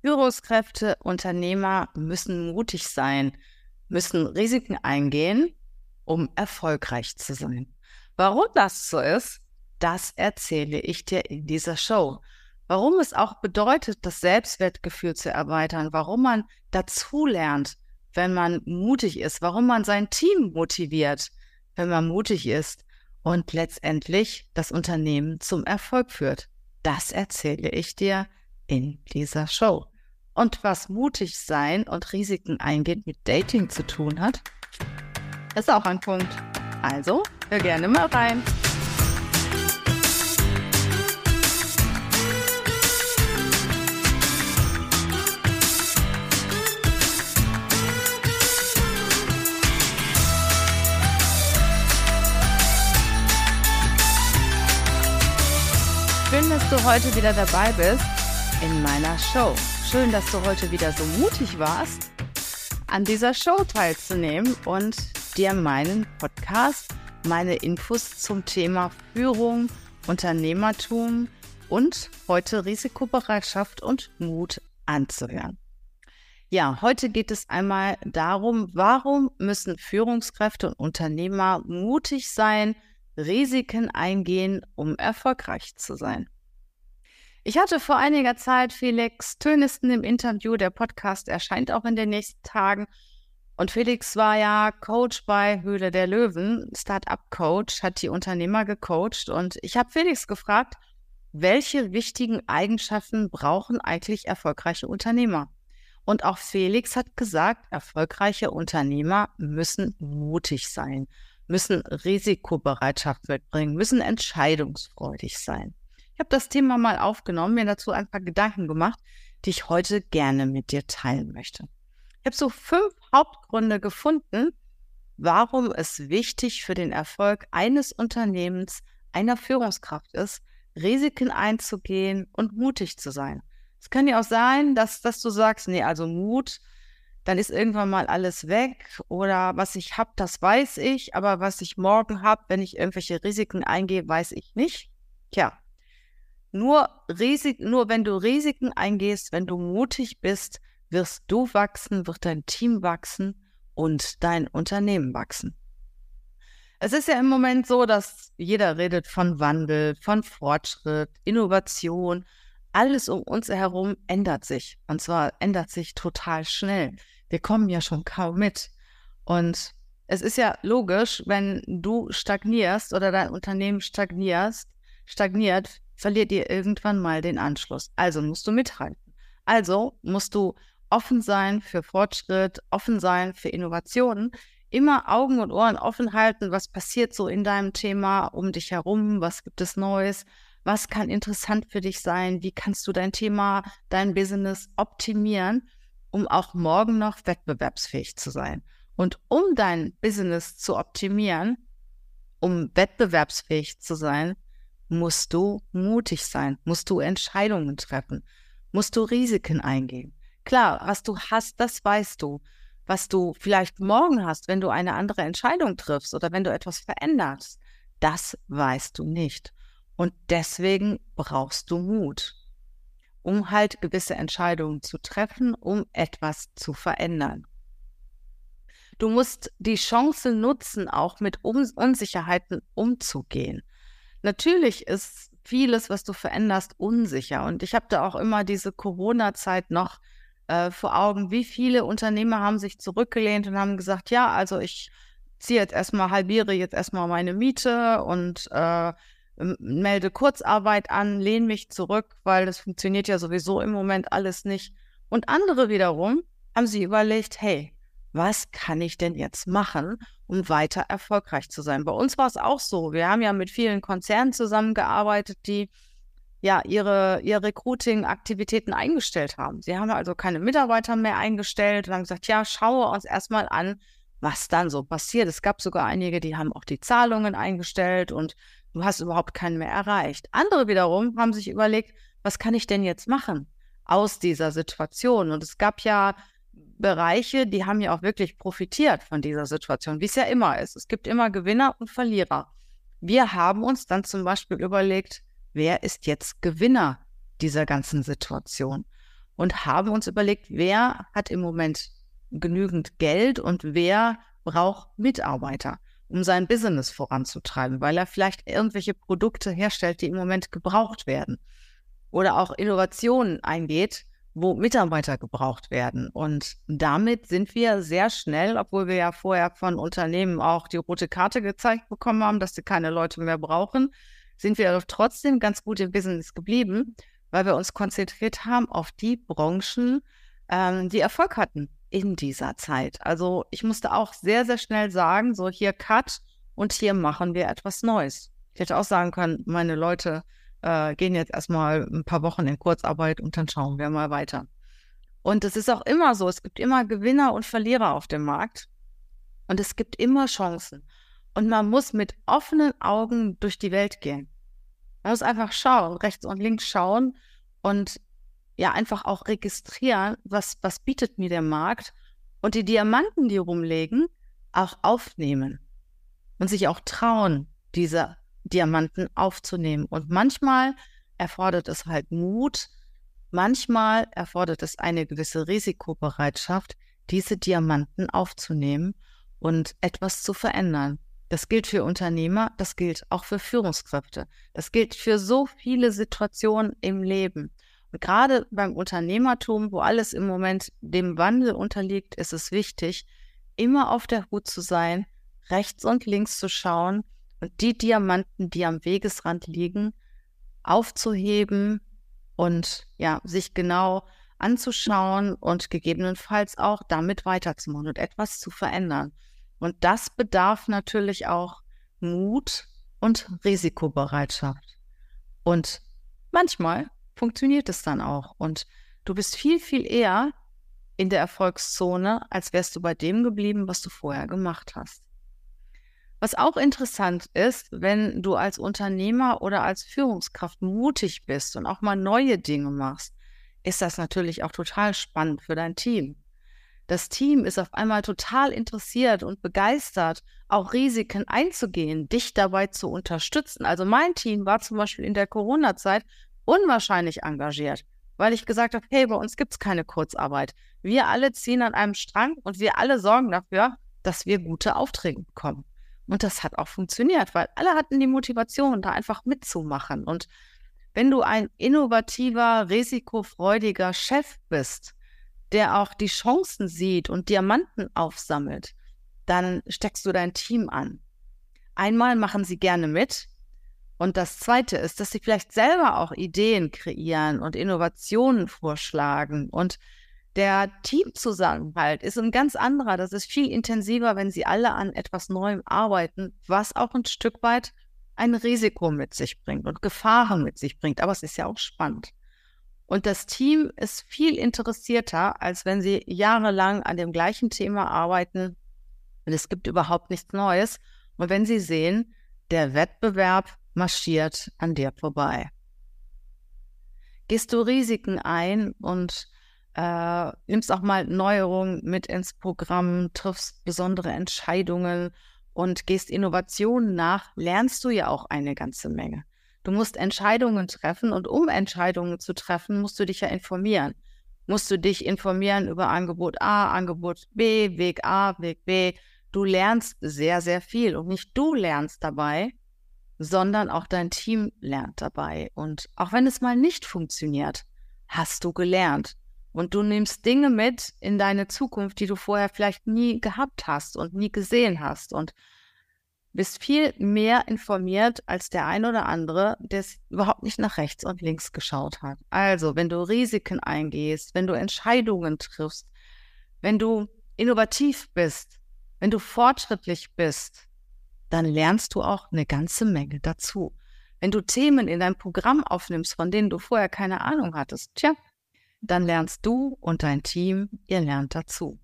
Führungskräfte, Unternehmer müssen mutig sein, müssen Risiken eingehen, um erfolgreich zu sein. Warum das so ist, das erzähle ich dir in dieser Show. Warum es auch bedeutet, das Selbstwertgefühl zu erweitern, warum man dazulernt, wenn man mutig ist, warum man sein Team motiviert, wenn man mutig ist und letztendlich das Unternehmen zum Erfolg führt. Das erzähle ich dir in dieser Show. Und was mutig sein und Risiken eingehen mit Dating zu tun hat, ist auch ein Punkt. Also, hör gerne mal rein. Schön, dass du heute wieder dabei bist in meiner Show. Schön, dass du heute wieder so mutig warst, an dieser Show teilzunehmen und dir meinen Podcast, meine Infos zum Thema Führung, Unternehmertum und heute Risikobereitschaft und Mut anzuhören. Ja, heute geht es einmal darum, warum müssen Führungskräfte und Unternehmer mutig sein, Risiken eingehen, um erfolgreich zu sein. Ich hatte vor einiger Zeit Felix Tönisten im Interview. Der Podcast erscheint auch in den nächsten Tagen. Und Felix war ja Coach bei Höhle der Löwen, Startup-Coach, hat die Unternehmer gecoacht. Und ich habe Felix gefragt, welche wichtigen Eigenschaften brauchen eigentlich erfolgreiche Unternehmer? Und auch Felix hat gesagt, erfolgreiche Unternehmer müssen mutig sein müssen Risikobereitschaft mitbringen, müssen entscheidungsfreudig sein. Ich habe das Thema mal aufgenommen, mir dazu ein paar Gedanken gemacht, die ich heute gerne mit dir teilen möchte. Ich habe so fünf Hauptgründe gefunden, warum es wichtig für den Erfolg eines Unternehmens, einer Führungskraft ist, Risiken einzugehen und mutig zu sein. Es kann ja auch sein, dass, dass du sagst, nee, also Mut, dann ist irgendwann mal alles weg oder was ich habe, das weiß ich, aber was ich morgen habe, wenn ich irgendwelche Risiken eingehe, weiß ich nicht. Tja, nur, Risik, nur wenn du Risiken eingehst, wenn du mutig bist, wirst du wachsen, wird dein Team wachsen und dein Unternehmen wachsen. Es ist ja im Moment so, dass jeder redet von Wandel, von Fortschritt, Innovation. Alles um uns herum ändert sich. Und zwar ändert sich total schnell wir kommen ja schon kaum mit. Und es ist ja logisch, wenn du stagnierst oder dein Unternehmen stagnierst, stagniert, verliert ihr irgendwann mal den Anschluss. Also musst du mithalten. Also musst du offen sein für Fortschritt, offen sein für Innovationen, immer Augen und Ohren offen halten, was passiert so in deinem Thema um dich herum, was gibt es Neues, was kann interessant für dich sein, wie kannst du dein Thema, dein Business optimieren um auch morgen noch wettbewerbsfähig zu sein. Und um dein Business zu optimieren, um wettbewerbsfähig zu sein, musst du mutig sein, musst du Entscheidungen treffen, musst du Risiken eingehen. Klar, was du hast, das weißt du. Was du vielleicht morgen hast, wenn du eine andere Entscheidung triffst oder wenn du etwas veränderst, das weißt du nicht. Und deswegen brauchst du Mut um halt gewisse Entscheidungen zu treffen, um etwas zu verändern. Du musst die Chance nutzen, auch mit Unsicherheiten umzugehen. Natürlich ist vieles, was du veränderst, unsicher. Und ich habe da auch immer diese Corona-Zeit noch äh, vor Augen. Wie viele Unternehmer haben sich zurückgelehnt und haben gesagt, ja, also ich ziehe jetzt erstmal, halbiere jetzt erstmal meine Miete und äh, melde Kurzarbeit an, lehne mich zurück, weil das funktioniert ja sowieso im Moment alles nicht. Und andere wiederum haben sie überlegt, hey, was kann ich denn jetzt machen, um weiter erfolgreich zu sein? Bei uns war es auch so. Wir haben ja mit vielen Konzernen zusammengearbeitet, die ja ihre, ihre Recruiting-Aktivitäten eingestellt haben. Sie haben also keine Mitarbeiter mehr eingestellt und haben gesagt, ja, schaue uns erstmal an, was dann so passiert. Es gab sogar einige, die haben auch die Zahlungen eingestellt und du hast überhaupt keinen mehr erreicht. Andere wiederum haben sich überlegt, was kann ich denn jetzt machen aus dieser Situation? Und es gab ja Bereiche, die haben ja auch wirklich profitiert von dieser Situation, wie es ja immer ist. Es gibt immer Gewinner und Verlierer. Wir haben uns dann zum Beispiel überlegt, wer ist jetzt Gewinner dieser ganzen Situation? und haben uns überlegt, wer hat im Moment genügend Geld und wer braucht Mitarbeiter, um sein Business voranzutreiben, weil er vielleicht irgendwelche Produkte herstellt, die im Moment gebraucht werden oder auch Innovationen eingeht, wo Mitarbeiter gebraucht werden. Und damit sind wir sehr schnell, obwohl wir ja vorher von Unternehmen auch die rote Karte gezeigt bekommen haben, dass sie keine Leute mehr brauchen, sind wir trotzdem ganz gut im Business geblieben, weil wir uns konzentriert haben auf die Branchen, ähm, die Erfolg hatten in dieser Zeit. Also ich musste auch sehr, sehr schnell sagen, so hier Cut und hier machen wir etwas Neues. Ich hätte auch sagen können, meine Leute äh, gehen jetzt erstmal ein paar Wochen in Kurzarbeit und dann schauen wir mal weiter. Und es ist auch immer so, es gibt immer Gewinner und Verlierer auf dem Markt und es gibt immer Chancen. Und man muss mit offenen Augen durch die Welt gehen. Man muss einfach schauen, rechts und links schauen und ja, einfach auch registrieren, was, was bietet mir der Markt und die Diamanten, die rumlegen, auch aufnehmen und sich auch trauen, diese Diamanten aufzunehmen. Und manchmal erfordert es halt Mut, manchmal erfordert es eine gewisse Risikobereitschaft, diese Diamanten aufzunehmen und etwas zu verändern. Das gilt für Unternehmer, das gilt auch für Führungskräfte. Das gilt für so viele Situationen im Leben. Und gerade beim Unternehmertum, wo alles im Moment dem Wandel unterliegt, ist es wichtig, immer auf der Hut zu sein, rechts und links zu schauen und die Diamanten, die am Wegesrand liegen, aufzuheben und ja, sich genau anzuschauen und gegebenenfalls auch damit weiterzumachen und etwas zu verändern. Und das bedarf natürlich auch Mut und Risikobereitschaft. Und manchmal funktioniert es dann auch. Und du bist viel, viel eher in der Erfolgszone, als wärst du bei dem geblieben, was du vorher gemacht hast. Was auch interessant ist, wenn du als Unternehmer oder als Führungskraft mutig bist und auch mal neue Dinge machst, ist das natürlich auch total spannend für dein Team. Das Team ist auf einmal total interessiert und begeistert, auch Risiken einzugehen, dich dabei zu unterstützen. Also mein Team war zum Beispiel in der Corona-Zeit unwahrscheinlich engagiert, weil ich gesagt habe, hey, bei uns gibt es keine Kurzarbeit. Wir alle ziehen an einem Strang und wir alle sorgen dafür, dass wir gute Aufträge bekommen. Und das hat auch funktioniert, weil alle hatten die Motivation, da einfach mitzumachen. Und wenn du ein innovativer, risikofreudiger Chef bist, der auch die Chancen sieht und Diamanten aufsammelt, dann steckst du dein Team an. Einmal machen sie gerne mit. Und das Zweite ist, dass sie vielleicht selber auch Ideen kreieren und Innovationen vorschlagen und der Teamzusammenhalt ist ein ganz anderer. Das ist viel intensiver, wenn sie alle an etwas Neuem arbeiten, was auch ein Stück weit ein Risiko mit sich bringt und Gefahren mit sich bringt. Aber es ist ja auch spannend. Und das Team ist viel interessierter, als wenn sie jahrelang an dem gleichen Thema arbeiten und es gibt überhaupt nichts Neues. Und wenn sie sehen, der Wettbewerb marschiert an dir vorbei. Gehst du Risiken ein und äh, nimmst auch mal Neuerungen mit ins Programm, triffst besondere Entscheidungen und gehst Innovationen nach, lernst du ja auch eine ganze Menge. Du musst Entscheidungen treffen und um Entscheidungen zu treffen, musst du dich ja informieren. Musst du dich informieren über Angebot A, Angebot B, Weg A, Weg B. Du lernst sehr, sehr viel und nicht du lernst dabei, sondern auch dein Team lernt dabei. Und auch wenn es mal nicht funktioniert, hast du gelernt. Und du nimmst Dinge mit in deine Zukunft, die du vorher vielleicht nie gehabt hast und nie gesehen hast. Und bist viel mehr informiert als der ein oder andere, der überhaupt nicht nach rechts und links geschaut hat. Also, wenn du Risiken eingehst, wenn du Entscheidungen triffst, wenn du innovativ bist, wenn du fortschrittlich bist, dann lernst du auch eine ganze Menge dazu. Wenn du Themen in dein Programm aufnimmst, von denen du vorher keine Ahnung hattest, tja, dann lernst du und dein Team, ihr lernt dazu.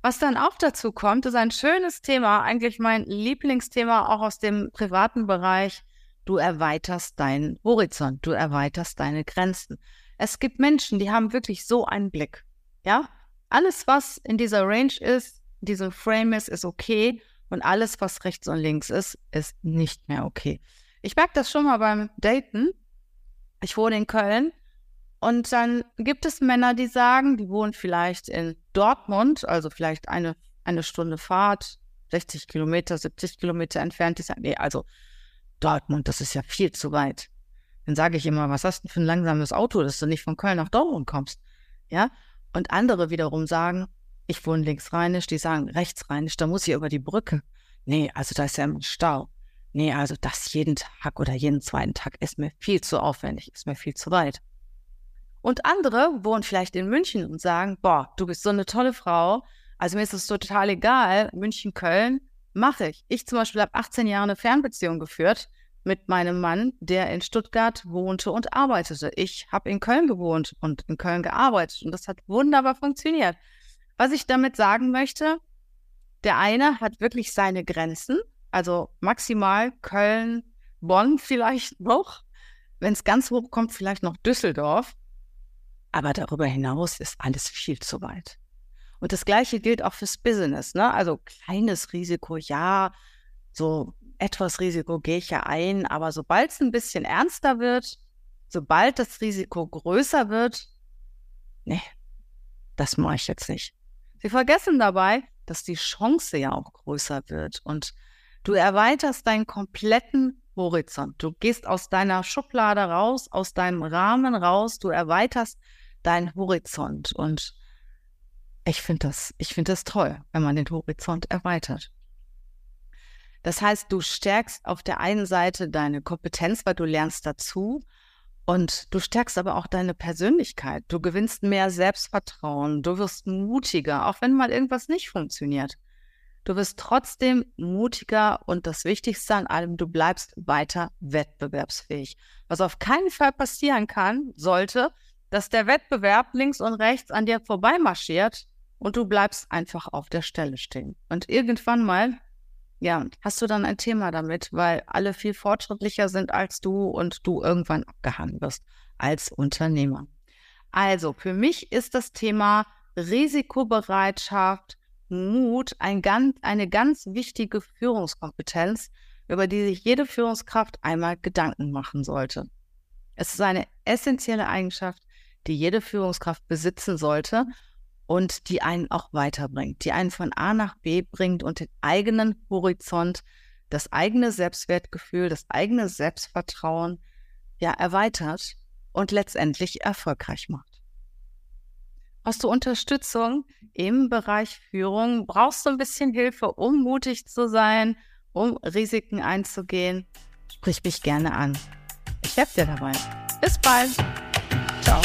Was dann auch dazu kommt, ist ein schönes Thema, eigentlich mein Lieblingsthema auch aus dem privaten Bereich. Du erweiterst deinen Horizont, du erweiterst deine Grenzen. Es gibt Menschen, die haben wirklich so einen Blick. Ja, alles, was in dieser Range ist, in diesem Frame ist, ist okay. Und alles, was rechts und links ist, ist nicht mehr okay. Ich merke das schon mal beim Daten. Ich wohne in Köln Und dann gibt es Männer, die sagen, die wohnen vielleicht in Dortmund, also vielleicht eine, eine Stunde Fahrt, 60 Kilometer, 70 Kilometer entfernt. Die sagen, nee, also Dortmund, das ist ja viel zu weit. Dann sage ich immer, was hast du für ein langsames Auto, dass du nicht von Köln nach Dortmund kommst? Ja. Und andere wiederum sagen, ich wohne linksrheinisch, die sagen rechtsrheinisch, da muss ich über die Brücke. Nee, also da ist ja ein Stau. Nee, also das jeden Tag oder jeden zweiten Tag ist mir viel zu aufwendig, ist mir viel zu weit. Und andere wohnen vielleicht in München und sagen, boah, du bist so eine tolle Frau, also mir ist es total egal, München, Köln, mache ich. Ich zum Beispiel habe 18 Jahre eine Fernbeziehung geführt mit meinem Mann, der in Stuttgart wohnte und arbeitete. Ich habe in Köln gewohnt und in Köln gearbeitet und das hat wunderbar funktioniert. Was ich damit sagen möchte, der eine hat wirklich seine Grenzen, also maximal Köln, Bonn vielleicht noch. Wenn es ganz hoch kommt, vielleicht noch Düsseldorf. Aber darüber hinaus ist alles viel zu weit. Und das Gleiche gilt auch fürs Business. Ne? Also kleines Risiko, ja, so etwas Risiko gehe ich ja ein, aber sobald es ein bisschen ernster wird, sobald das Risiko größer wird, nee, das mache ich jetzt nicht. Sie vergessen dabei, dass die Chance ja auch größer wird und du erweiterst deinen kompletten Horizont. Du gehst aus deiner Schublade raus, aus deinem Rahmen raus, du erweiterst deinen Horizont und ich finde das, ich finde das toll, wenn man den Horizont erweitert. Das heißt, du stärkst auf der einen Seite deine Kompetenz, weil du lernst dazu und du stärkst aber auch deine Persönlichkeit. Du gewinnst mehr Selbstvertrauen. Du wirst mutiger, auch wenn mal irgendwas nicht funktioniert. Du wirst trotzdem mutiger und das Wichtigste an allem, du bleibst weiter wettbewerbsfähig. Was auf keinen Fall passieren kann, sollte, dass der Wettbewerb links und rechts an dir vorbeimarschiert und du bleibst einfach auf der Stelle stehen. Und irgendwann mal ja, hast du dann ein Thema damit, weil alle viel fortschrittlicher sind als du und du irgendwann abgehangen wirst als Unternehmer. Also, für mich ist das Thema Risikobereitschaft, Mut ein ganz, eine ganz wichtige Führungskompetenz, über die sich jede Führungskraft einmal Gedanken machen sollte. Es ist eine essentielle Eigenschaft, die jede Führungskraft besitzen sollte und die einen auch weiterbringt, die einen von A nach B bringt und den eigenen Horizont, das eigene Selbstwertgefühl, das eigene Selbstvertrauen ja erweitert und letztendlich erfolgreich macht. Hast du Unterstützung im Bereich Führung? Brauchst du ein bisschen Hilfe, um mutig zu sein, um Risiken einzugehen? Sprich mich gerne an. Ich helfe dir dabei. Bis bald. Ciao.